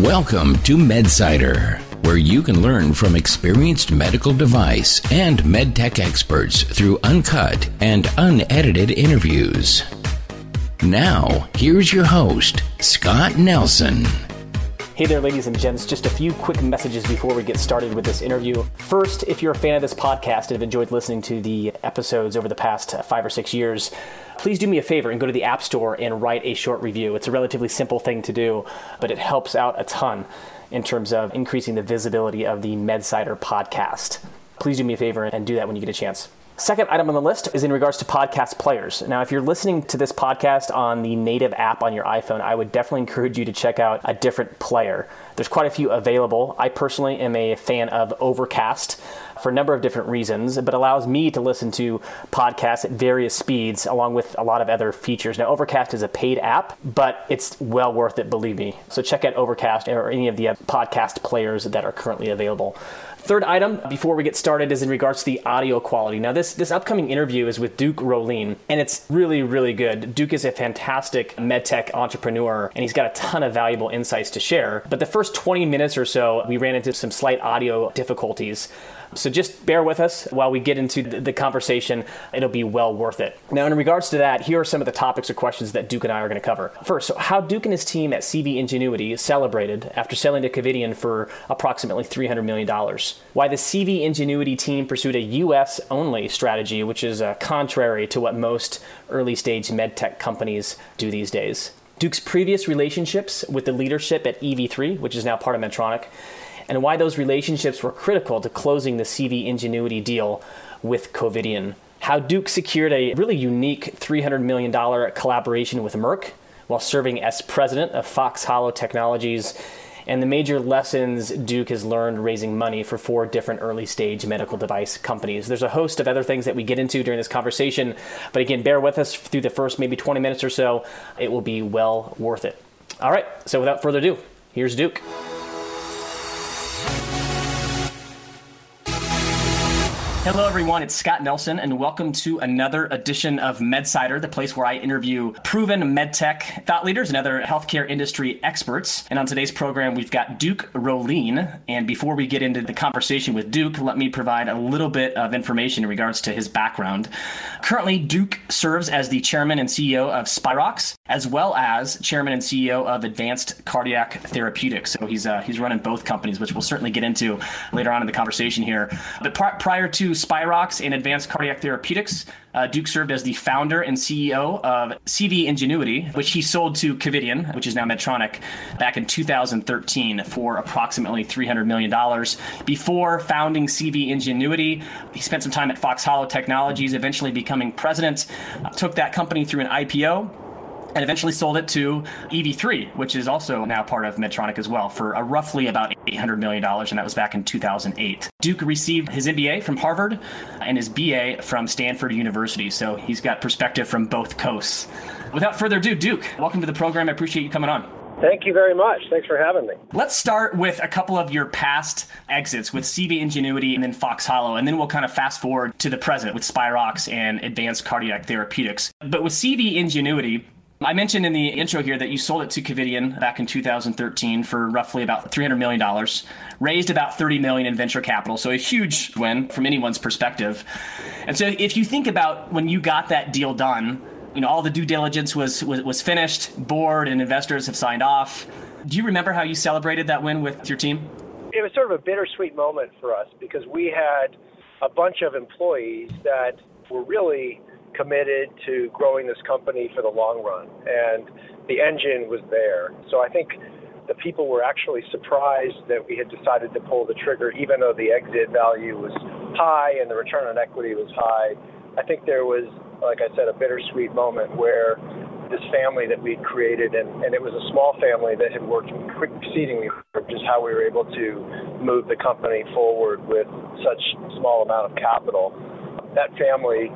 Welcome to MedSider, where you can learn from experienced medical device and medtech experts through uncut and unedited interviews. Now, here's your host, Scott Nelson. Hey there, ladies and gents. Just a few quick messages before we get started with this interview. First, if you're a fan of this podcast and have enjoyed listening to the episodes over the past five or six years, please do me a favor and go to the App Store and write a short review. It's a relatively simple thing to do, but it helps out a ton in terms of increasing the visibility of the MedSider podcast. Please do me a favor and do that when you get a chance. Second item on the list is in regards to podcast players. Now, if you're listening to this podcast on the native app on your iPhone, I would definitely encourage you to check out a different player. There's quite a few available. I personally am a fan of Overcast for a number of different reasons, but allows me to listen to podcasts at various speeds along with a lot of other features. Now, Overcast is a paid app, but it's well worth it, believe me. So check out Overcast or any of the uh, podcast players that are currently available. Third item before we get started is in regards to the audio quality. Now, this this upcoming interview is with Duke Rohlen, and it's really really good. Duke is a fantastic medtech entrepreneur, and he's got a ton of valuable insights to share. But the first 20 minutes or so, we ran into some slight audio difficulties. So just bear with us while we get into the conversation. It'll be well worth it. Now, in regards to that, here are some of the topics or questions that Duke and I are going to cover. First, how Duke and his team at CV Ingenuity celebrated after selling to Covidien for approximately $300 million. Why the CV Ingenuity team pursued a US only strategy, which is uh, contrary to what most early stage medtech companies do these days. Duke's previous relationships with the leadership at EV3, which is now part of Medtronic, and why those relationships were critical to closing the CV Ingenuity deal with Covidien. How Duke secured a really unique $300 million collaboration with Merck while serving as president of Fox Hollow Technologies, and the major lessons Duke has learned raising money for four different early stage medical device companies. There's a host of other things that we get into during this conversation, but again, bear with us through the first maybe 20 minutes or so. It will be well worth it. All right, so without further ado, here's Duke. Hello, everyone. It's Scott Nelson, and welcome to another edition of MedSider, the place where I interview proven medtech thought leaders and other healthcare industry experts. And on today's program, we've got Duke Rohlen. And before we get into the conversation with Duke, let me provide a little bit of information in regards to his background. Currently, Duke serves as the chairman and CEO of Spirox, as well as chairman and CEO of Advanced Cardiac Therapeutics. So he's uh, he's running both companies, which we'll certainly get into later on in the conversation here. But pr- prior to Spirox and Advanced Cardiac Therapeutics. Uh, Duke served as the founder and CEO of CV Ingenuity, which he sold to Covidien, which is now Medtronic, back in 2013 for approximately $300 million. Before founding CV Ingenuity, he spent some time at Fox Hollow Technologies, eventually becoming president, took that company through an IPO and eventually sold it to EV3, which is also now part of Medtronic as well, for a roughly about $800 million, and that was back in 2008. Duke received his MBA from Harvard and his BA from Stanford University, so he's got perspective from both coasts. Without further ado, Duke, welcome to the program. I appreciate you coming on. Thank you very much. Thanks for having me. Let's start with a couple of your past exits with CV Ingenuity and then Fox Hollow, and then we'll kind of fast forward to the present with Spirox and Advanced Cardiac Therapeutics. But with CV Ingenuity, I mentioned in the intro here that you sold it to Covidien back in 2013 for roughly about $300 million, raised about 30 million in venture capital, so a huge win from anyone's perspective. And so if you think about when you got that deal done, you know, all the due diligence was, was, was finished, board and investors have signed off. Do you remember how you celebrated that win with your team? It was sort of a bittersweet moment for us because we had a bunch of employees that were really committed to growing this company for the long run, and the engine was there. So I think the people were actually surprised that we had decided to pull the trigger, even though the exit value was high and the return on equity was high. I think there was, like I said, a bittersweet moment where this family that we created, and, and it was a small family that had worked exceedingly hard, just how we were able to move the company forward with such small amount of capital. That family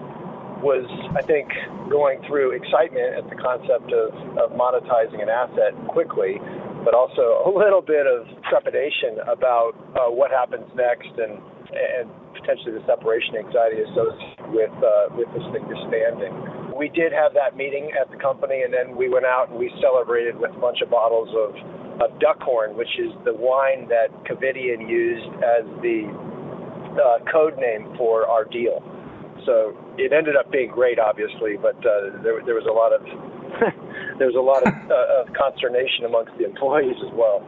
was, I think, going through excitement at the concept of, of monetizing an asset quickly, but also a little bit of trepidation about uh, what happens next and, and potentially the separation anxiety associated with, uh, with this thing disbanding. We did have that meeting at the company, and then we went out and we celebrated with a bunch of bottles of of Duckhorn, which is the wine that Covidien used as the uh, code name for our deal. So it ended up being great, obviously, but uh, there, there was a lot of there was a lot of, uh, of consternation amongst the employees as well.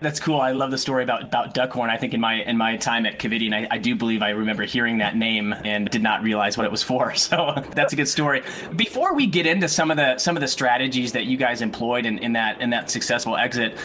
That's cool. I love the story about, about Duckhorn. I think in my in my time at Covidien, I, I do believe I remember hearing that name and did not realize what it was for. So that's a good story. Before we get into some of the some of the strategies that you guys employed in, in that in that successful exit,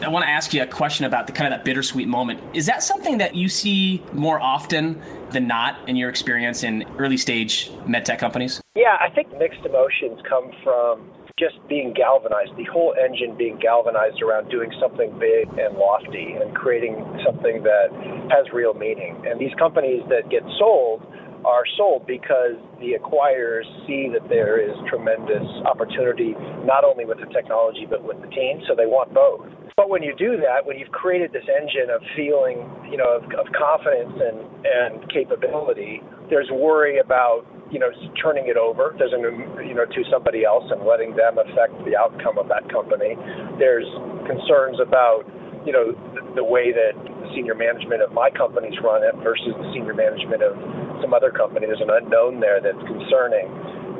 I want to ask you a question about the kind of that bittersweet moment. Is that something that you see more often than not in your experience in early stage medtech companies? Yeah, I think mixed emotions come from just being galvanized, the whole engine being galvanized around doing something big and lofty and creating something that has real meaning. And these companies that get sold are sold because the acquirers see that there is tremendous opportunity not only with the technology but with the team, so they want both. But when you do that, when you've created this engine of feeling, you know, of, of confidence and, and capability, there's worry about you know, turning it over, there's an, you know, to somebody else and letting them affect the outcome of that company. There's concerns about, you know, the, the way that the senior management of my companies run it versus the senior management of some other company. There's an unknown there that's concerning,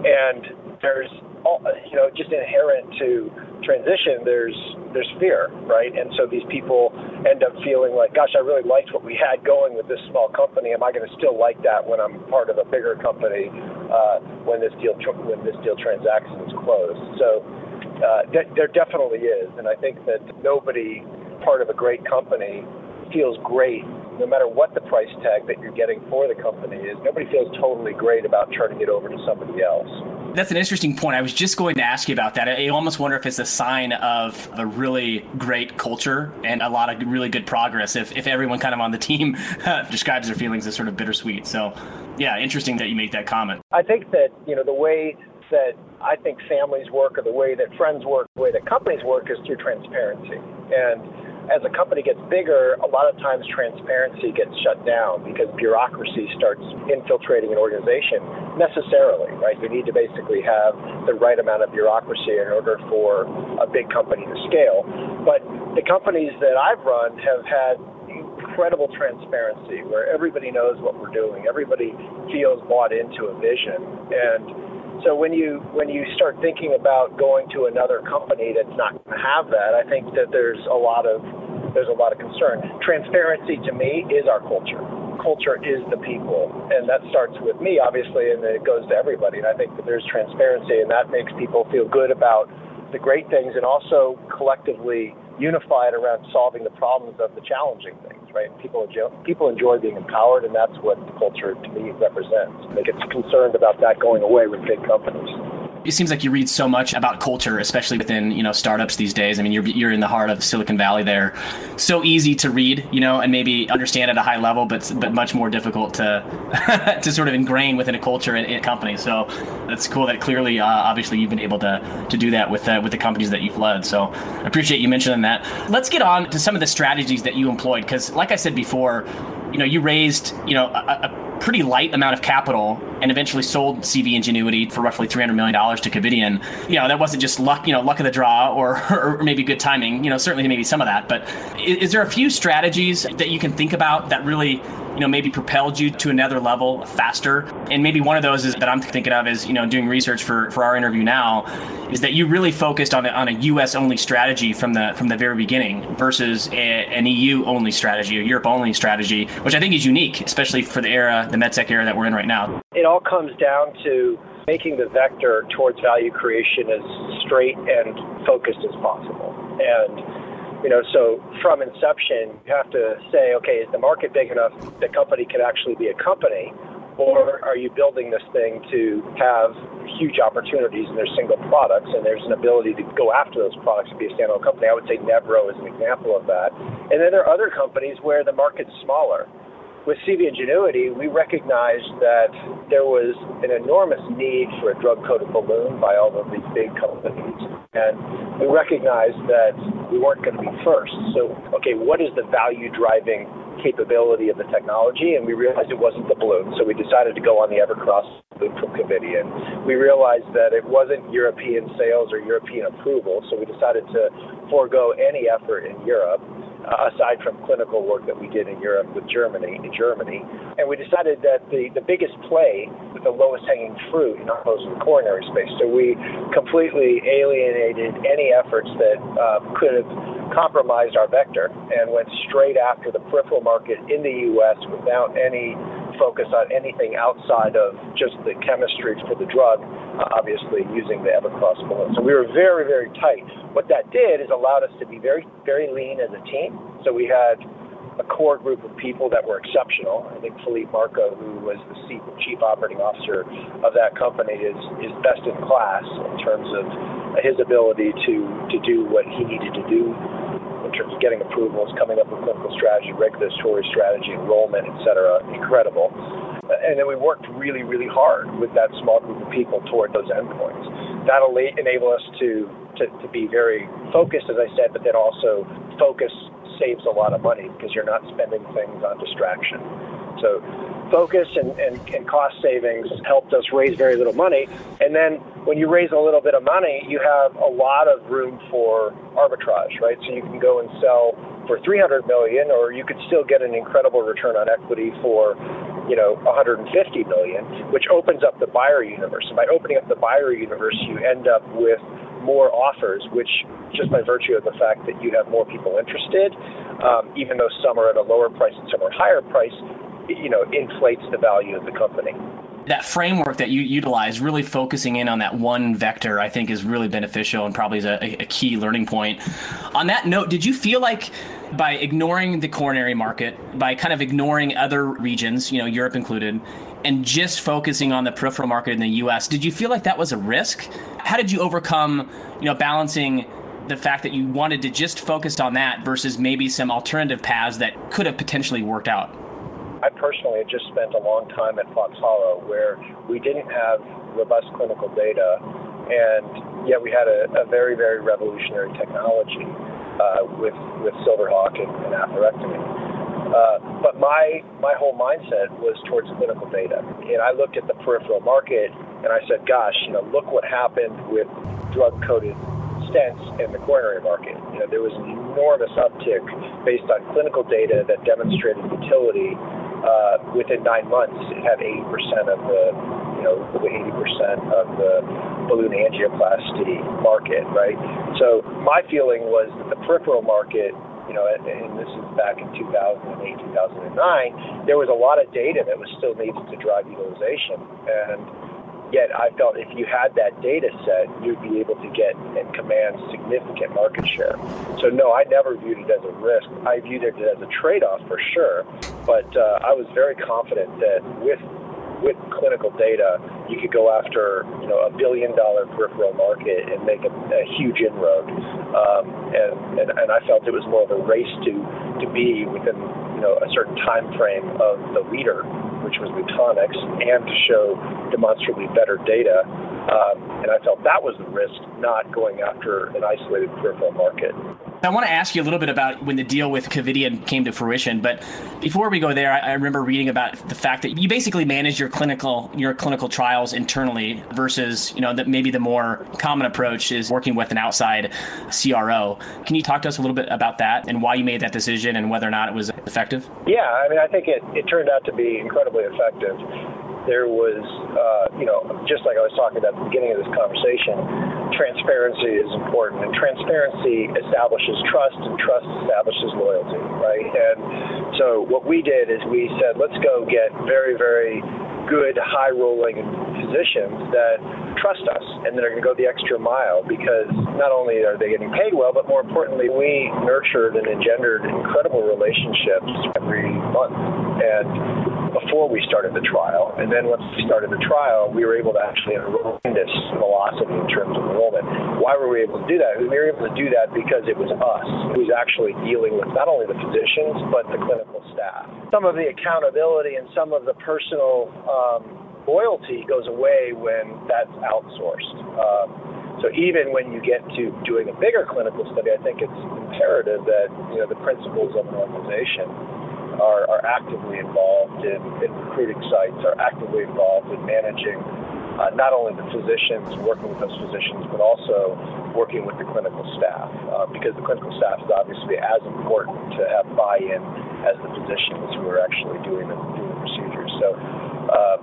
and there's, all, you know, just inherent to transition, there's there's fear, right? And so these people end up feeling like, gosh, I really liked what we had going with this small company. Am I going to still like that when I'm part of a bigger company uh, when this deal when this deal transaction is closed? So uh, th- there definitely is, and I think that nobody part of a great company feels great no matter what the price tag that you're getting for the company is. Nobody feels totally great about turning it over to somebody else. That's an interesting point. I was just going to ask you about that. I almost wonder if it's a sign of a really great culture and a lot of really good progress if, if everyone kind of on the team describes their feelings as sort of bittersweet. So, yeah, interesting that you make that comment. I think that, you know, the way that I think families work or the way that friends work, the way that companies work is through transparency. And as a company gets bigger, a lot of times transparency gets shut down because bureaucracy starts infiltrating an organization necessarily, right? You need to basically have the right amount of bureaucracy in order for a big company to scale. But the companies that I've run have had incredible transparency where everybody knows what we're doing. Everybody feels bought into a vision. And so when you when you start thinking about going to another company that's not going to have that, I think that there's a lot of there's a lot of concern. Transparency to me is our culture. Culture is the people, and that starts with me, obviously, and then it goes to everybody. And I think that there's transparency, and that makes people feel good about the great things, and also collectively unified around solving the problems of the challenging things right? People enjoy, people enjoy being empowered, and that's what the culture to me represents. They get concerned about that going away with big companies it seems like you read so much about culture, especially within you know startups these days. I mean, you're you're in the heart of Silicon Valley there. So easy to read, you know, and maybe understand at a high level, but but much more difficult to to sort of ingrain within a culture in, a company. So that's cool that clearly, uh, obviously, you've been able to to do that with uh, with the companies that you've led. So I appreciate you mentioning that. Let's get on to some of the strategies that you employed, because like I said before, you know, you raised you know a, a pretty light amount of capital and eventually sold CV Ingenuity for roughly $300 million to Covidien. You know, that wasn't just luck, you know, luck of the draw or, or maybe good timing, you know, certainly maybe some of that. But is, is there a few strategies that you can think about that really you know, maybe propelled you to another level faster. And maybe one of those is that I'm thinking of is, you know, doing research for, for our interview now, is that you really focused on a, on a U.S. only strategy from the from the very beginning versus a, an EU only strategy, a Europe only strategy, which I think is unique, especially for the era, the medtech era that we're in right now. It all comes down to making the vector towards value creation as straight and focused as possible. And you know, so from inception, you have to say, okay, is the market big enough the company can actually be a company? Or are you building this thing to have huge opportunities and there's single products and there's an ability to go after those products and be a standalone company? I would say Nevro is an example of that. And then there are other companies where the market's smaller with CV Ingenuity, we recognized that there was an enormous need for a drug coated balloon by all of these big companies. And we recognized that we weren't going to be first. So, okay, what is the value driving capability of the technology, and we realized it wasn't the balloon, so we decided to go on the Evercross from Covidien. We realized that it wasn't European sales or European approval, so we decided to forego any effort in Europe uh, aside from clinical work that we did in Europe with Germany, in Germany. And we decided that the, the biggest play, with the lowest hanging fruit, in was in the coronary space. So we completely alienated any efforts that uh, could have compromised our vector and went straight after the peripheral market in the U.S. without any focus on anything outside of just the chemistry for the drug, uh, obviously using the Evercross balloon. So we were very, very tight. What that did is allowed us to be very, very lean as a team. So we had a core group of people that were exceptional. I think Philippe Marco, who was the chief operating officer of that company, is, is best in class in terms of his ability to, to do what he needed to do terms of getting approvals, coming up with clinical strategy, regulatory strategy, enrollment, et cetera, incredible. And then we worked really, really hard with that small group of people toward those endpoints. That'll enable us to, to, to be very focused, as I said, but then also focus saves a lot of money because you're not spending things on distraction. So focus and, and, and cost savings helped us raise very little money. And then when you raise a little bit of money, you have a lot of room for arbitrage, right? So you can go and sell for 300 million, or you could still get an incredible return on equity for, you know, 150 million, which opens up the buyer universe. And by opening up the buyer universe, you end up with more offers, which just by virtue of the fact that you have more people interested, um, even though some are at a lower price and some are higher price, you know, inflates the value of the company. That framework that you utilize, really focusing in on that one vector, I think is really beneficial and probably is a, a key learning point. On that note, did you feel like by ignoring the coronary market, by kind of ignoring other regions, you know, Europe included, and just focusing on the peripheral market in the US, did you feel like that was a risk? How did you overcome, you know, balancing the fact that you wanted to just focus on that versus maybe some alternative paths that could have potentially worked out? I personally had just spent a long time at Fox Hollow where we didn't have robust clinical data, and yet we had a, a very, very revolutionary technology uh, with with Silverhawk and, and atherectomy. Uh, but my my whole mindset was towards clinical data, and I looked at the peripheral market and I said, "Gosh, you know, look what happened with drug-coated stents in the coronary market. You know, there was an enormous uptick based on clinical data that demonstrated utility uh, within nine months, it had 80% of the, you know, 80% of the balloon angioplasty market, right? So my feeling was that the peripheral market, you know, and this is back in 2008, 2009, there was a lot of data that was still needed to drive utilization, and Yet I felt if you had that data set, you'd be able to get and command significant market share. So no, I never viewed it as a risk. I viewed it as a trade-off for sure. But uh, I was very confident that with with clinical data, you could go after you know a billion dollar peripheral market and make a, a huge inroad. Um, and, and and I felt it was more of a race to to be within you know a certain time frame of the leader which was Lutonix, and to show demonstrably better data. Um, and I felt that was the risk, not going after an isolated peripheral market. I want to ask you a little bit about when the deal with Covidien came to fruition, but before we go there, I, I remember reading about the fact that you basically manage your clinical your clinical trials internally versus you know that maybe the more common approach is working with an outside CRO. Can you talk to us a little bit about that and why you made that decision and whether or not it was effective? Yeah, I mean, I think it, it turned out to be incredibly effective there was, uh, you know, just like I was talking about at the beginning of this conversation, transparency is important, and transparency establishes trust, and trust establishes loyalty, right? And so what we did is we said, let's go get very, very good, high rolling physicians that trust us and that are going to go the extra mile because not only are they getting paid well, but more importantly, we nurtured and engendered incredible relationships every month. And before we started the trial. And then once we started the trial, we were able to actually enroll in this velocity in terms of enrollment. Why were we able to do that? We were able to do that because it was us who was actually dealing with not only the physicians, but the clinical staff. Some of the accountability and some of the personal um, loyalty goes away when that's outsourced. Um, so even when you get to doing a bigger clinical study, I think it's imperative that you know the principles of an organization are, are actively involved in, in recruiting sites, are actively involved in managing uh, not only the physicians, working with those physicians, but also working with the clinical staff, uh, because the clinical staff is obviously as important to have buy-in as the physicians who are actually doing the, doing the procedures. So uh,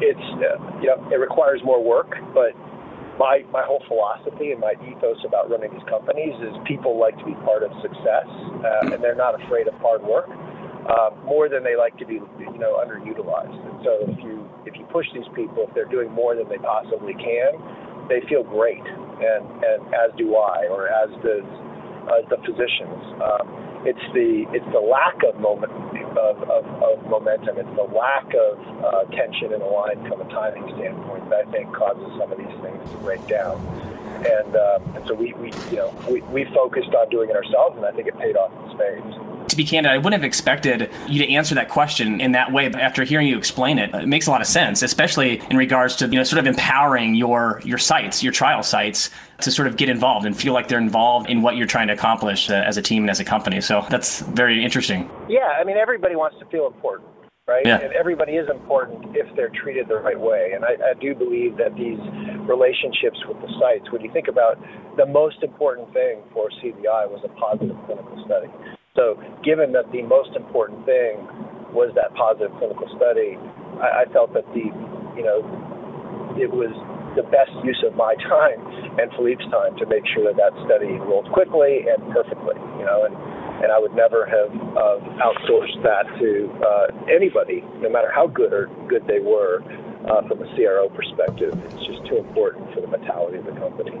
it's uh, you know it requires more work, but my my whole philosophy and my ethos about running these companies is people like to be part of success, uh, and they're not afraid of hard work uh, more than they like to be you know underutilized. And so if you if you push these people, if they're doing more than they possibly can, they feel great, and and as do I, or as does uh, the physicians. Um, it's the it's the lack of moment of, of, of momentum. It's the lack of uh, tension and alignment from a timing standpoint that I think causes some of these things to break down. And uh, and so we, we you know we, we focused on doing it ourselves, and I think it paid off in spades to be candid, I wouldn't have expected you to answer that question in that way. But after hearing you explain it, it makes a lot of sense, especially in regards to you know sort of empowering your your sites, your trial sites, to sort of get involved and feel like they're involved in what you're trying to accomplish uh, as a team and as a company. So that's very interesting. Yeah, I mean everybody wants to feel important. Right? Yeah. And everybody is important if they're treated the right way. And I, I do believe that these relationships with the sites, when you think about the most important thing for CVI was a positive clinical study. So, given that the most important thing was that positive clinical study, I, I felt that the, you know, it was the best use of my time and Philippe's time to make sure that that study enrolled quickly and perfectly, you know, and, and I would never have uh, outsourced that to uh, anybody, no matter how good or good they were uh, from a CRO perspective. It's just too important for the mentality of the company.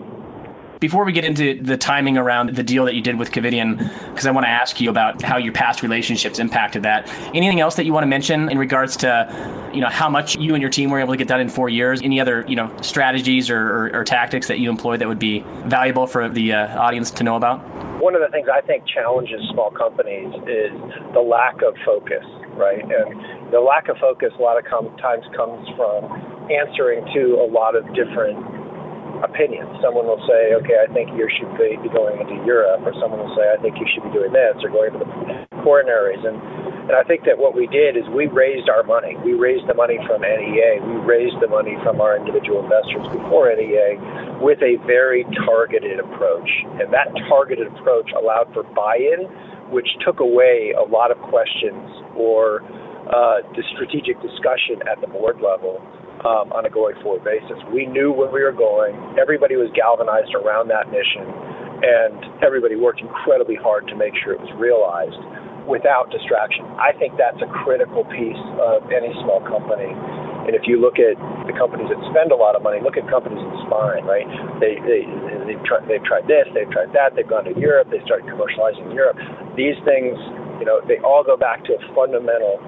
Before we get into the timing around the deal that you did with Covidien, because I want to ask you about how your past relationships impacted that. Anything else that you want to mention in regards to, you know, how much you and your team were able to get done in four years? Any other, you know, strategies or, or, or tactics that you employed that would be valuable for the uh, audience to know about? One of the things I think challenges small companies is the lack of focus, right? And the lack of focus a lot of com- times comes from answering to a lot of different opinions. Someone will say, okay, I think you should be going into Europe, or someone will say, I think you should be doing this, or going to the coronaries. And, and I think that what we did is we raised our money. We raised the money from NEA. We raised the money from our individual investors before NEA with a very targeted approach. And that targeted approach allowed for buy-in, which took away a lot of questions or uh, the strategic discussion at the board level um, on a going forward basis. We knew where we were going. Everybody was galvanized around that mission, and everybody worked incredibly hard to make sure it was realized without distraction. I think that's a critical piece of any small company. And if you look at the companies that spend a lot of money, look at companies in spine, right? They, they, they've, tried, they've tried this, they've tried that, they've gone to Europe, they started commercializing in Europe. These things, you know, they all go back to a fundamental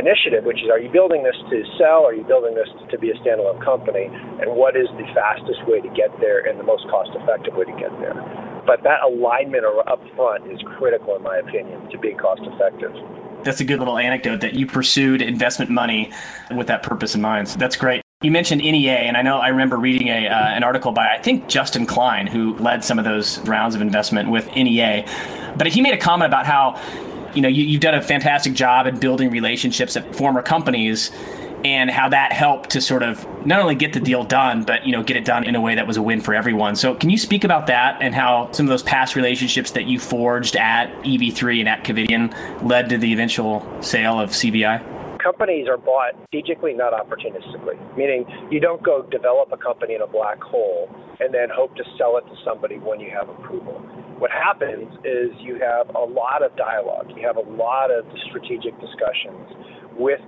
initiative, which is are you building this to sell? Are you building this to be a standalone company? And what is the fastest way to get there and the most cost effective way to get there? But that alignment up front is critical, in my opinion, to being cost effective. That's a good little anecdote that you pursued investment money with that purpose in mind. So that's great. You mentioned NEA, and I know I remember reading a, uh, an article by, I think, Justin Klein, who led some of those rounds of investment with NEA. But he made a comment about how you know, you, have done a fantastic job at building relationships at former companies and how that helped to sort of not only get the deal done, but, you know, get it done in a way that was a win for everyone. So can you speak about that and how some of those past relationships that you forged at EV3 and at Covidien led to the eventual sale of CVI? companies are bought strategically, not opportunistically. Meaning, you don't go develop a company in a black hole and then hope to sell it to somebody when you have approval what happens is you have a lot of dialogue, you have a lot of strategic discussions with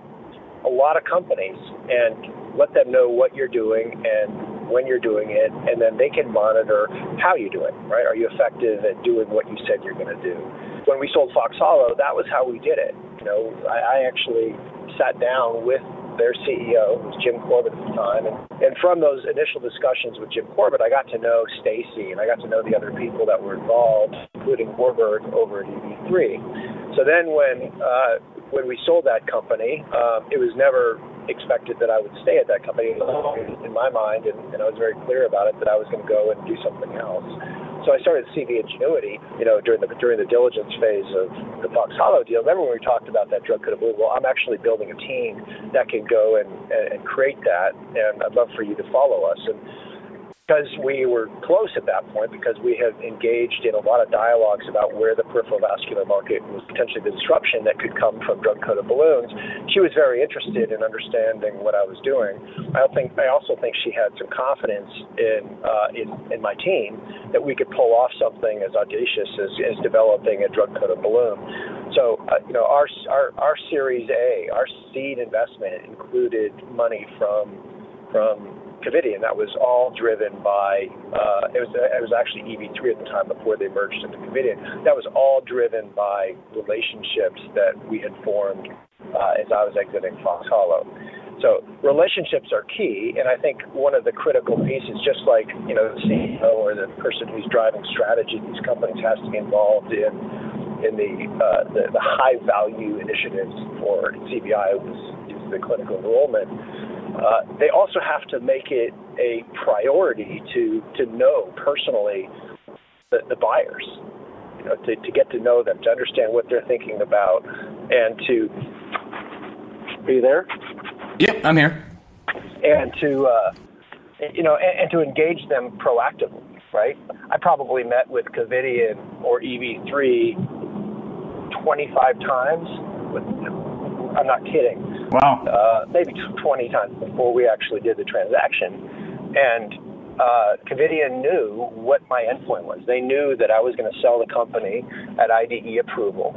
a lot of companies and let them know what you're doing and when you're doing it, and then they can monitor how you do it, right? Are you effective at doing what you said you're going to do? When we sold Fox Hollow, that was how we did it. You know, I, I actually sat down with their CEO, was Jim Corbett at the time. And, and from those initial discussions with Jim Corbett, I got to know Stacy and I got to know the other people that were involved, including Warburg over at EV3. So then when uh, when we sold that company, um, it was never expected that I would stay at that company in my mind, and, and I was very clear about it that I was going to go and do something else. So I started to see the Ingenuity, you know, during the during the diligence phase of the Fox Hollow deal. Remember when we talked about that drug could have moved? Well, I'm actually building a team that can go and, and, and create that, and I'd love for you to follow us. And because we were close at that point, because we have engaged in a lot of dialogues about where the peripheral vascular market was potentially the disruption that could come from drug-coated balloons, she was very interested in understanding what I was doing. I think I also think she had some confidence in uh, in, in my team that we could pull off something as audacious as, as developing a drug-coated balloon. So, uh, you know, our, our our Series A, our seed investment included money from from Covidien. That was all driven by uh, it was it was actually EV3 at the time before they merged into Covidien. That was all driven by relationships that we had formed uh, as I was exiting Fox Hollow. So relationships are key, and I think one of the critical pieces, just like you know the CEO or the person who's driving strategy, these companies has to be involved in in the uh, the, the high value initiatives for CVI was the clinical enrollment uh, they also have to make it a priority to to know personally the, the buyers, you know, to, to get to know them, to understand what they're thinking about, and to. Are you there? Yep, I'm here. And to, uh, you know, and, and to engage them proactively, right? I probably met with Covidien or EV3 25 times. With, I'm not kidding Wow. Uh, maybe 20 times before we actually did the transaction. And uh, Covidien knew what my endpoint was. They knew that I was going to sell the company at IDE approval.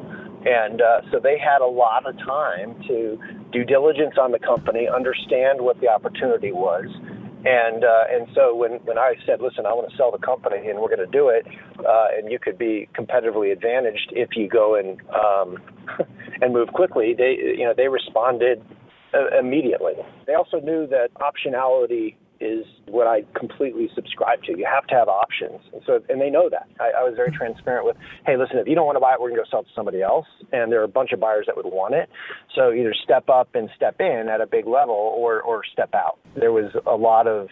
And uh, so they had a lot of time to do diligence on the company, understand what the opportunity was, and uh, and so when when I said, listen, I want to sell the company and we're going to do it, uh, and you could be competitively advantaged if you go and um, and move quickly. They you know they responded uh, immediately. They also knew that optionality is what I completely subscribe to. You have to have options, and so and they know that. I, I was very transparent with, hey, listen, if you don't want to buy it, we're going to go sell it to somebody else, and there are a bunch of buyers that would want it. So either step up and step in at a big level, or or step out. There was a lot of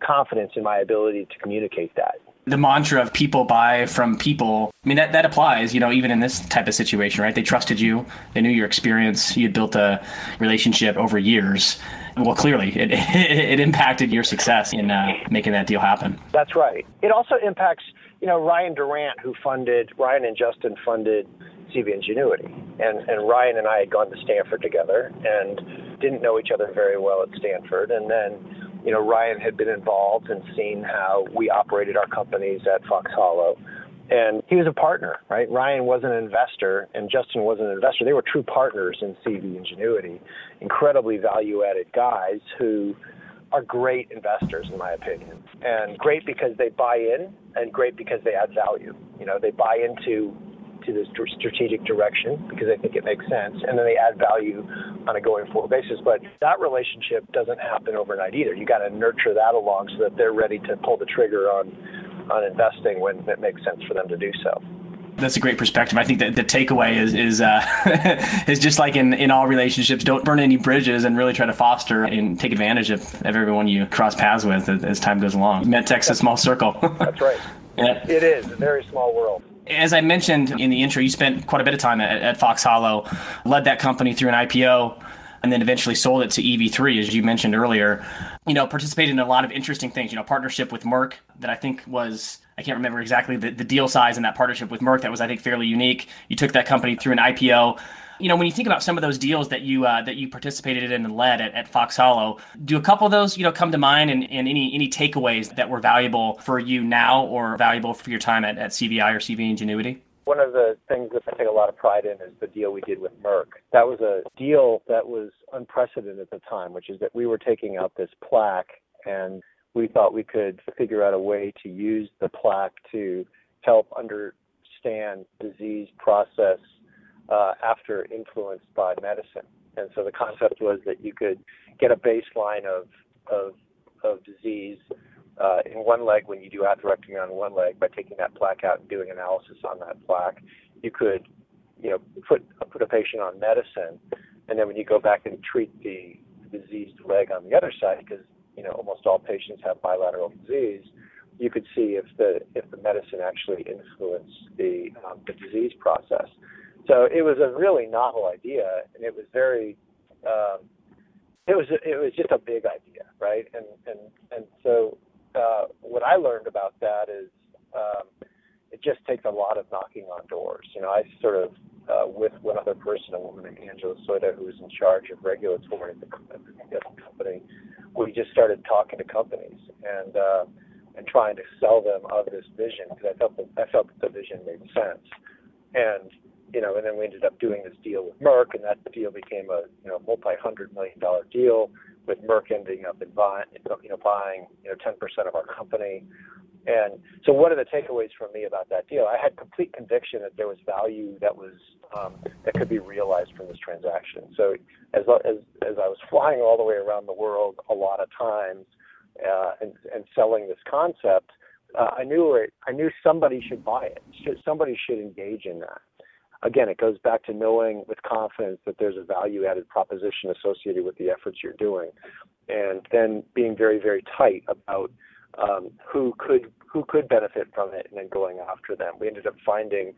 confidence in my ability to communicate that the mantra of people buy from people. I mean, that, that applies, you know, even in this type of situation, right? They trusted you. They knew your experience. You had built a relationship over years. Well, clearly, it, it, impacted your success in uh, making that deal happen. That's right. It also impacts, you know, Ryan Drant, who funded, Ryan and Justin funded CV Ingenuity. And, and Ryan and I had gone to Stanford together and didn't know each other very well at Stanford. And then you know, Ryan had been involved and seen how we operated our companies at Fox Hollow. And he was a partner, right? Ryan was an investor and Justin was an investor. They were true partners in CV Ingenuity, incredibly value added guys who are great investors, in my opinion. And great because they buy in and great because they add value. You know, they buy into to this strategic direction because they think it makes sense, and then they add value on a going forward basis. But that relationship doesn't happen overnight either. You got to nurture that along so that they're ready to pull the trigger on on investing when it makes sense for them to do so that's a great perspective. I think that the takeaway is is uh, is just like in, in all relationships, don't burn any bridges and really try to foster and take advantage of, of everyone you cross paths with as time goes along. MedTech's a small circle. that's right. Yeah. It is a very small world. As I mentioned in the intro, you spent quite a bit of time at, at Fox Hollow, led that company through an IPO, and then eventually sold it to EV3, as you mentioned earlier. You know, participated in a lot of interesting things. You know, partnership with Merck that I think was I can't remember exactly the, the deal size in that partnership with Merck that was I think fairly unique. You took that company through an IPO you know, when you think about some of those deals that you uh, that you participated in and led at, at Fox Hollow, do a couple of those you know come to mind, and, and any any takeaways that were valuable for you now or valuable for your time at, at CVI or CV Ingenuity? One of the things that I take a lot of pride in is the deal we did with Merck. That was a deal that was unprecedented at the time, which is that we were taking out this plaque and we thought we could figure out a way to use the plaque to help understand disease process uh, after influenced by medicine. And so the concept was that you could get a baseline of of, of disease uh, in one leg when you do atherectomy on one leg by taking that plaque out and doing analysis on that plaque. You could, you know, put put a patient on medicine, and then when you go back and treat the diseased leg on the other side, because you know almost all patients have bilateral disease, you could see if the if the medicine actually influenced the um, the disease process. So it was a really novel idea, and it was very um, it was it was just a big idea, right? And and and so uh, what I learned about that is um, it just takes a lot of knocking on doors. You know, I sort of uh, with one other person, a woman named Angela Soda, who was in charge of regulatory at the, at the company. We just started talking to companies and uh, and trying to sell them of this vision because I felt that I felt that the vision made sense. And you know, and then we ended up doing this deal with Merck, and that deal became a you know multi-hundred million dollar deal with Merck ending up in buying you know buying you know 10% of our company. And so, what are the takeaways from me about that deal? I had complete conviction that there was value that was um, that could be realized from this transaction. So, as as as I was flying all the way around the world a lot of times uh, and and selling this concept, uh, I knew it, I knew somebody should buy it. Somebody should engage in that. Again, it goes back to knowing with confidence that there's a value added proposition associated with the efforts you're doing, and then being very very tight about um, who could who could benefit from it, and then going after them. We ended up finding,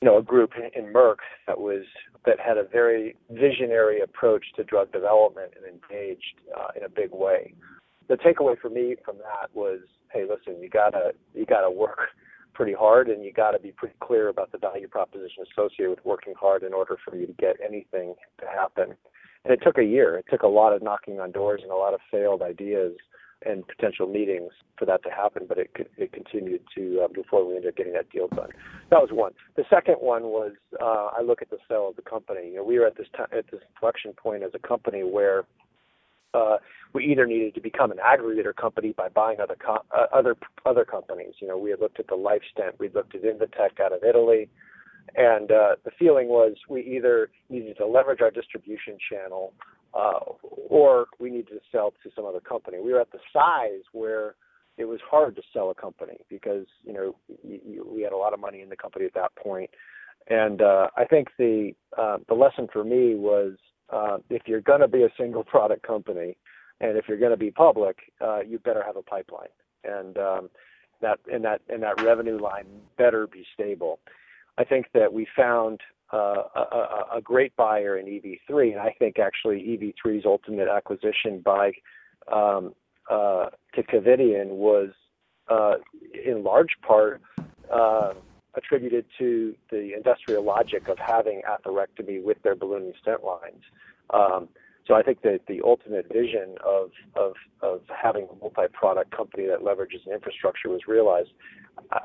you know, a group in, Merck that was that had a very visionary approach to drug development and engaged uh, in a big way. The takeaway for me from that was, hey, listen, you gotta you gotta work pretty hard, and you got to be pretty clear about the value proposition associated with working hard in order for you to get anything to happen. And it took a year. It took a lot of knocking on doors and a lot of failed ideas and potential meetings for that to happen, but it it continued to uh, forward. We ended up getting that deal done. That was one. The second one was uh, I look at the sale of the company. You know, we were at this time at this inflection point as a company where uh, we either needed to become an aggregator company by buying other co- uh, other other companies. You know, we had looked at the LifeStent, we looked at Invatec out of Italy, and uh, the feeling was we either needed to leverage our distribution channel uh, or we needed to sell to some other company. We were at the size where it was hard to sell a company because you know we had a lot of money in the company at that point. And uh, I think the uh, the lesson for me was uh, if you're going to be a single product company, and if you're going to be public, uh, you better have a pipeline, and um, that and that and that revenue line better be stable. I think that we found uh, a, a, great buyer in EV3, and I think actually EV3's ultimate acquisition by um, uh, was uh, in large part uh, attributed to the industrial logic of having atherectomy with their ballooning stent lines. Um, so I think that the ultimate vision of of of having a multi-product company that leverages an infrastructure was realized.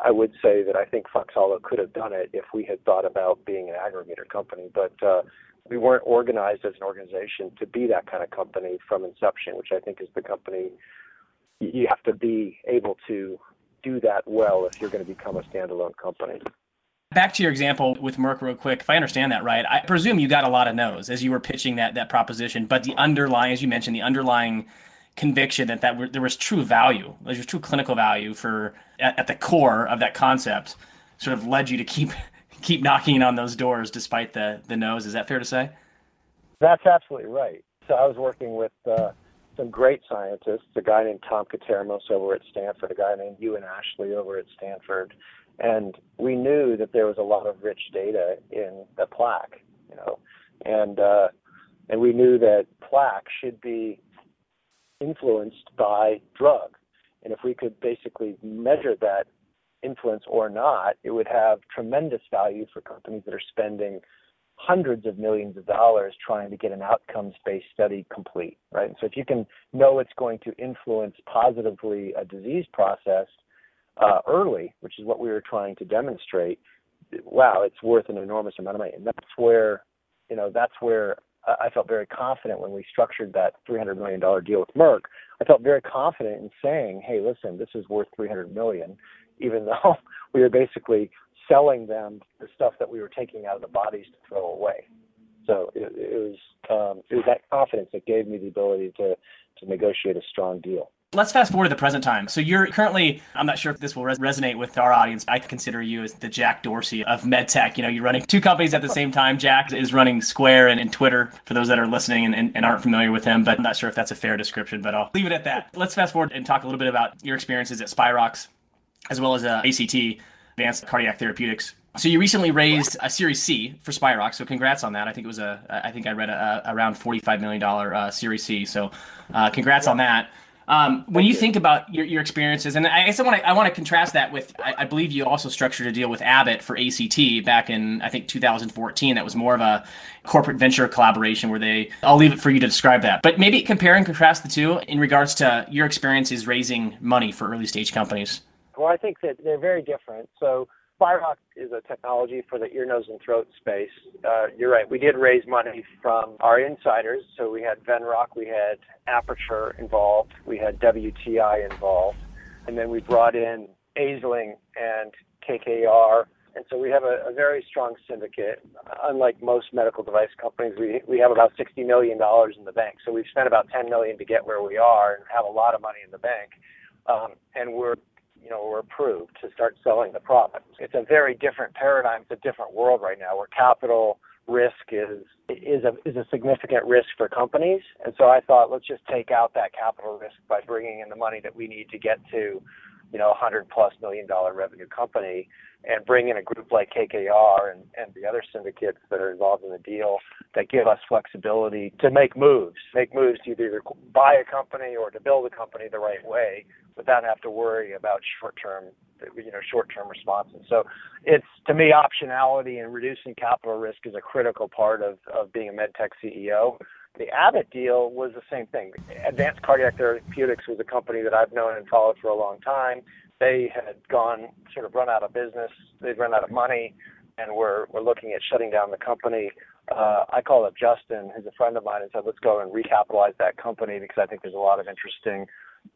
I would say that I think Fox Hollow could have done it if we had thought about being an aggregator company, but uh, we weren't organized as an organization to be that kind of company from inception, which I think is the company you have to be able to do that well if you're going to become a standalone company. Back to your example with Merck, real quick. If I understand that right, I presume you got a lot of no's as you were pitching that that proposition. But the underlying, as you mentioned, the underlying conviction that that there was true value, there was true clinical value for at, at the core of that concept, sort of led you to keep keep knocking on those doors despite the the no's. Is that fair to say? That's absolutely right. So I was working with uh, some great scientists, a guy named Tom Quertermous over at Stanford, a guy named Euan Ashley over at Stanford, and we knew that there was a lot of rich data in the plaque, you know, and uh, and we knew that plaque should be influenced by drug, and if we could basically measure that influence or not, it would have tremendous value for companies that are spending hundreds of millions of dollars trying to get an outcomes-based study complete, right? So if you can know it's going to influence positively a disease process uh, early, which is what we were trying to demonstrate, wow, it's worth an enormous amount of money. And that's where, you know, that's where I felt very confident when we structured that $300 million deal with Merck. I felt very confident in saying, hey, listen, this is worth 300 million, even though we were basically selling them the stuff that we were taking out of the bodies to throw away. So it, it was um, it was that confidence that gave me the ability to to negotiate a strong deal. Let's fast forward to the present time. So you're currently, I'm not sure if this will res- resonate with our audience. I consider you as the Jack Dorsey of medtech. You know, you're running two companies at the same time. Jack is running Square and, and Twitter for those that are listening and, and, aren't familiar with him, but I'm not sure if that's a fair description, but I'll leave it at that. Let's fast forward and talk a little bit about your experiences at Spirox as well as uh, ACT, Advanced Cardiac Therapeutics. So you recently raised a Series C for Spirox. So congrats on that. I think it was a, I think I read a, a around forty-five million dollar uh, Series C. So uh, congrats on that. Um, when you, you think about your, your experiences, and I guess I want to I want to contrast that with I, I, believe you also structured a deal with Abbott for ACT back in I think 2014. That was more of a corporate venture collaboration where they. I'll leave it for you to describe that, but maybe compare and contrast the two in regards to your experiences raising money for early stage companies. Well, I think that they're very different. So Spirox is a technology for the ear, nose, and throat space. Uh, you're right. We did raise money from our insiders. So we had Venrock, we had Aperture involved, we had WTI involved, and then we brought in Aisling and KKR. And so we have a, a very strong syndicate. Unlike most medical device companies, we, we have about $60 million in the bank. So we've spent about 10 million to get where we are and have a lot of money in the bank. Um, and we're you know, were approved to start selling the product. It's a very different paradigm. It's a different world right now where capital risk is is a is a significant risk for companies. And so I thought let's just take out that capital risk by bringing in the money that we need to get to, you know, hundred plus million dollar revenue company and bring in a group like KKR and, and the other syndicates that are involved in the deal that give us flexibility to make moves, make moves to either buy a company or to build a company the right way without have to worry about short-term, you know, short-term responses. So it's to me optionality and reducing capital risk is a critical part of, of being a medtech CEO. The Abbott deal was the same thing. Advanced Cardiac Therapeutics was a company that I've known and followed for a long time they had gone sort of run out of business. They'd run out of money, and were were looking at shutting down the company. Uh, I called up Justin, who's a friend of mine, and said, "Let's go and recapitalize that company because I think there's a lot of interesting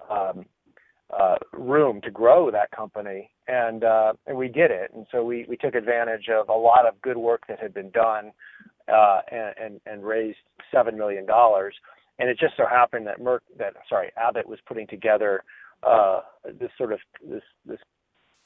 um, uh, room to grow that company." And uh, and we did it. And so we we took advantage of a lot of good work that had been done, uh, and, and raised seven million dollars. And it just so happened that Merck, that sorry, Abbott was putting together uh, this sort of this this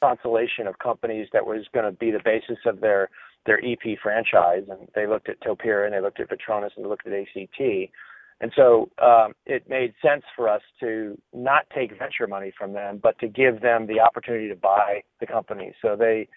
constellation of companies that was going to be the basis of their their EP franchise, and they looked at Topera and they looked at Vytronus and they looked at ACT, and so um, it made sense for us to not take venture money from them, but to give them the opportunity to buy the company. So they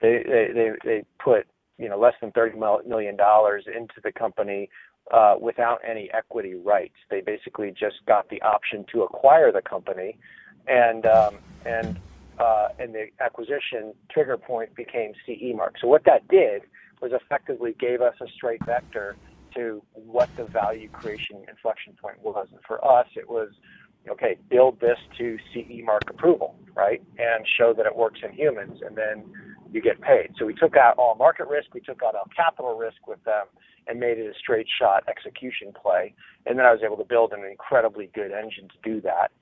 they they, they put you know less than thirty million dollars into the company uh, without any equity rights. They basically just got the option to acquire the company and um, and uh, and the acquisition trigger point became CE mark. So what that did was effectively gave us a straight vector to what the value creation inflection point was. And for us, it was okay, build this to CE mark approval, right, and show that it works in humans, and then you get paid. So we took out all market risk, we took out all capital risk with them, and made it a straight shot execution play. And then I was able to build an incredibly good engine to do that.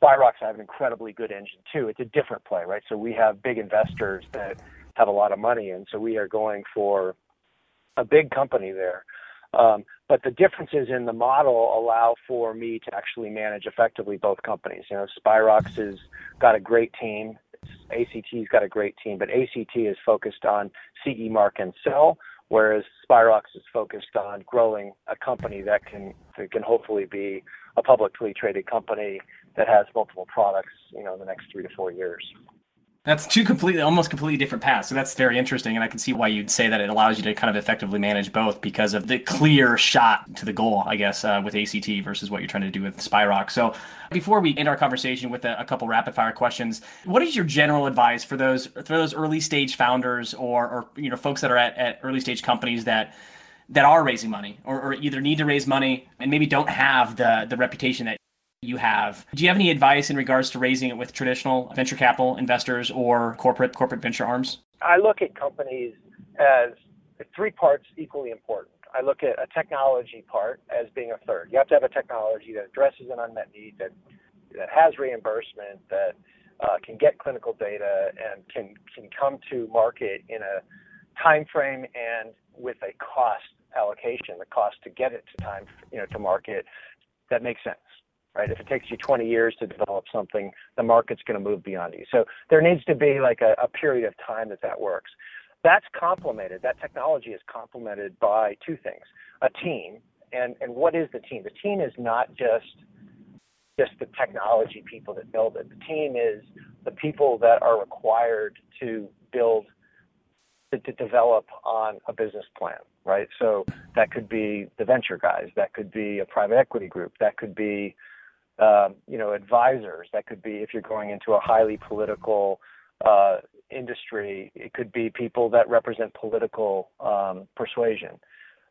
Spirox have an incredibly good engine too. It's a different play, right? So we have big investors that have a lot of money, and so we are going for a big company there. Um, but the differences in the model allow for me to actually manage effectively both companies. You know, Spirox has got a great team. ACT's got a great team, but ACT is focused on CE mark and sell, whereas Spirox is focused on growing a company that can that can hopefully be a publicly traded company that has multiple products, you know, in the next three to four years. That's two completely, almost completely different paths. So that's very interesting, and I can see why you'd say that it allows you to kind of effectively manage both because of the clear shot to the goal, I guess, uh, with ACT versus what you're trying to do with Spirox. So before we end our conversation with a, a couple rapid fire questions, what is your general advice for those for those early stage founders or, or you know folks that are at, at early stage companies that that are raising money or, or either need to raise money and maybe don't have the the reputation that you have. Do you have any advice in regards to raising it with traditional venture capital investors or corporate corporate venture arms? I look at companies as three parts equally important. I look at a technology part as being a third. You have to have a technology that addresses an unmet need, that that has reimbursement, that uh, can get clinical data, and can can come to market in a time frame and with a cost allocation, the cost to get it to time, you know, to market that makes sense right? If it takes you 20 years to develop something, the market's going to move beyond you. So there needs to be like a, a period of time that that works. That's complemented. That technology is complemented by two things: a team, and and what is the team? The team is not just just the technology people that build it. The team is the people that are required to build to, to develop on a business plan, right? So that could be the venture guys, that could be a private equity group, that could be um, you know advisors, that could be if you're going into a highly political uh, industry, it could be people that represent political um, persuasion.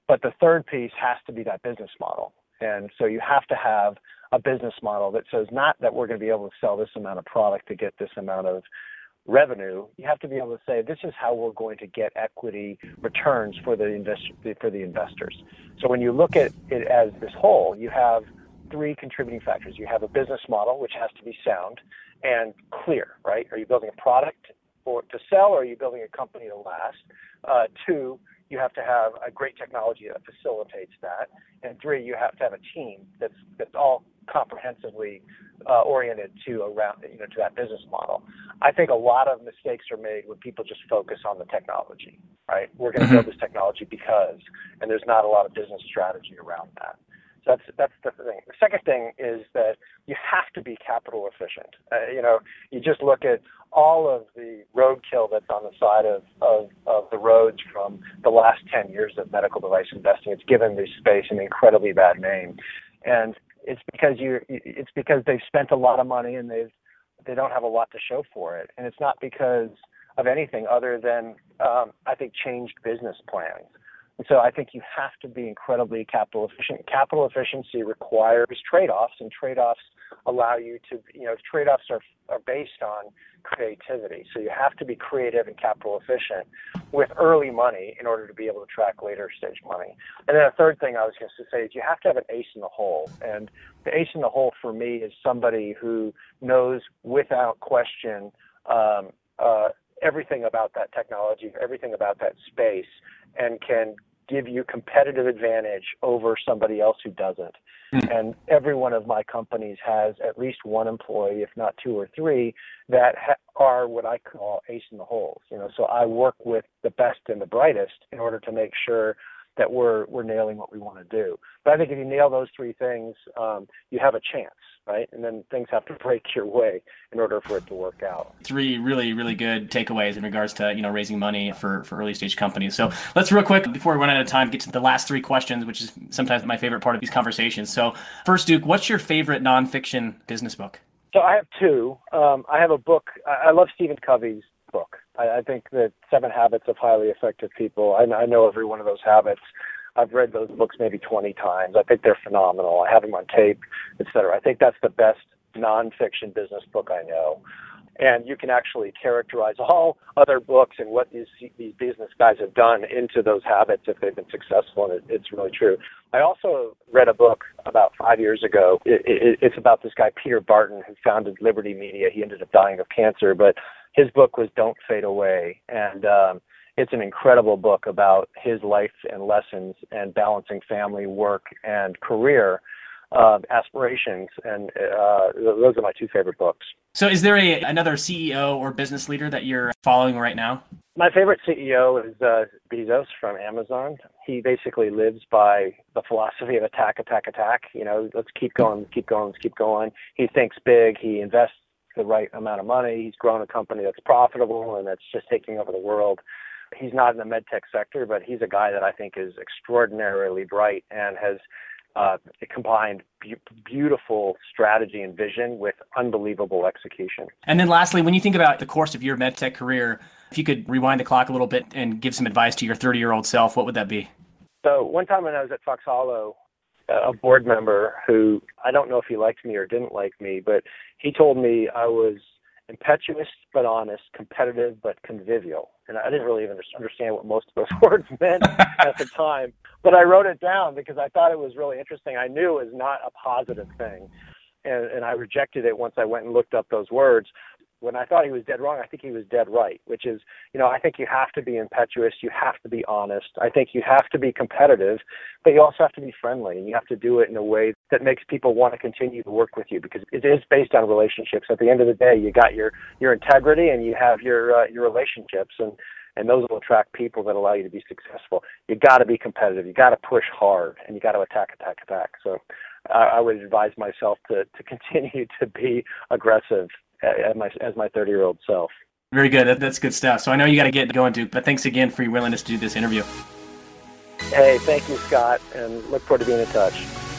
But the third piece has to be that business model. And so you have to have a business model that says not that we're going to be able to sell this amount of product to get this amount of revenue. You have to be able to say this is how we're going to get equity returns for the invest- for the investors. So when you look at it as this whole, you have three contributing factors. You have a business model which has to be sound and clear, right? Are you building a product for to sell, or are you building a company to last? Uh, two, you have to have a great technology that facilitates that, and three, you have to have a team that's that's all comprehensively uh, oriented to around you know to that business model. I think a lot of mistakes are made when people just focus on the technology. Right? We're going to mm-hmm. build this technology because, and there's not a lot of business strategy around that. That's that's the thing. The second thing is that you have to be capital efficient. Uh, you know, you just look at all of the roadkill that's on the side of, of, of the roads from the last 10 years of medical device investing. It's given this space an incredibly bad name. And it's because you it's because they've spent a lot of money and they've they don't have a lot to show for it. And it's not because of anything other than um, I think changed business plans. And so I think you have to be incredibly capital efficient. Capital efficiency requires trade-offs, and trade-offs allow you to, you know, trade-offs are, are based on creativity. So you have to be creative and capital efficient with early money in order to be able to track later stage money. And then a third thing I was going to say is you have to have an ace in the hole. And the ace in the hole for me is somebody who knows without question um, uh, everything about that technology, everything about that space, and can give you competitive advantage over somebody else who doesn't. Mm-hmm. And every one of my companies has at least one employee, if not two or three, that ha- are what I call ace in the holes. You know, so I work with the best and the brightest in order to make sure that we're we're nailing what we want to do. But I think if you nail those three things, um, you have a chance, right? And then things have to break your way in order for it to work out. Three really really good takeaways in regards to you know raising money for for early stage companies. So let's real quick before we run out of time get to the last three questions, which is sometimes my favorite part of these conversations. So first, Duke, what's your favorite nonfiction business book? So I have two. Um, I have a book. I love Stephen Covey's book. I, I think that Seven Habits of Highly Effective People. I, I know every one of those habits. I've read those books maybe 20 times. I think they're phenomenal. I have them on tape, et cetera. I think that's the best nonfiction business book I know. And you can actually characterize all other books and what these these business guys have done into those habits if they've been successful, and it, it's really true. I also read a book about five years ago. It, it, it's about this guy Peter Barton who founded Liberty Media. He ended up dying of cancer, but his book was Don't Fade Away, and um, it's an incredible book about his life and lessons and balancing family, work, and career uh, aspirations. And uh, those are my two favorite books. So, is there a, another CEO or business leader that you're following right now? My favorite CEO is uh, Bezos from Amazon. He basically lives by the philosophy of attack, attack, attack. You know, let's keep going, keep going, let's keep going. He thinks big. He invests the right amount of money. He's grown a company that's profitable and that's just taking over the world. He's not in the med tech sector, but he's a guy that I think is extraordinarily bright and has uh, combined be- beautiful strategy and vision with unbelievable execution. And then, lastly, when you think about the course of your medtech career, if you could rewind the clock a little bit and give some advice to your 30 year old self, what would that be? So, one time when I was at FoxHollow, a board member who I don't know if he liked me or didn't like me, but he told me I was impetuous but honest, competitive but convivial. And I didn't really even understand what most of those words meant at the time, but I wrote it down because I thought it was really interesting. I knew it was not a positive thing. And, and I rejected it once I went and looked up those words when I thought he was dead wrong, I think he was dead right, which is, you know, I think you have to be impetuous, you have to be honest, I think you have to be competitive, but you also have to be friendly, and you have to do it in a way that makes people want to continue to work with you because it is based on relationships. At the end of the day, you got your your integrity and you have your uh, your relationships, and and those will attract people that allow you to be successful. You got to be competitive, you got to push hard, and you got to attack, attack, attack. So. I would advise myself to, to continue to be aggressive as my as my 30 year old self. Very good. That's good stuff. So I know you got to get going, Duke. But thanks again for your willingness to do this interview. Hey, thank you, Scott, and look forward to being in touch.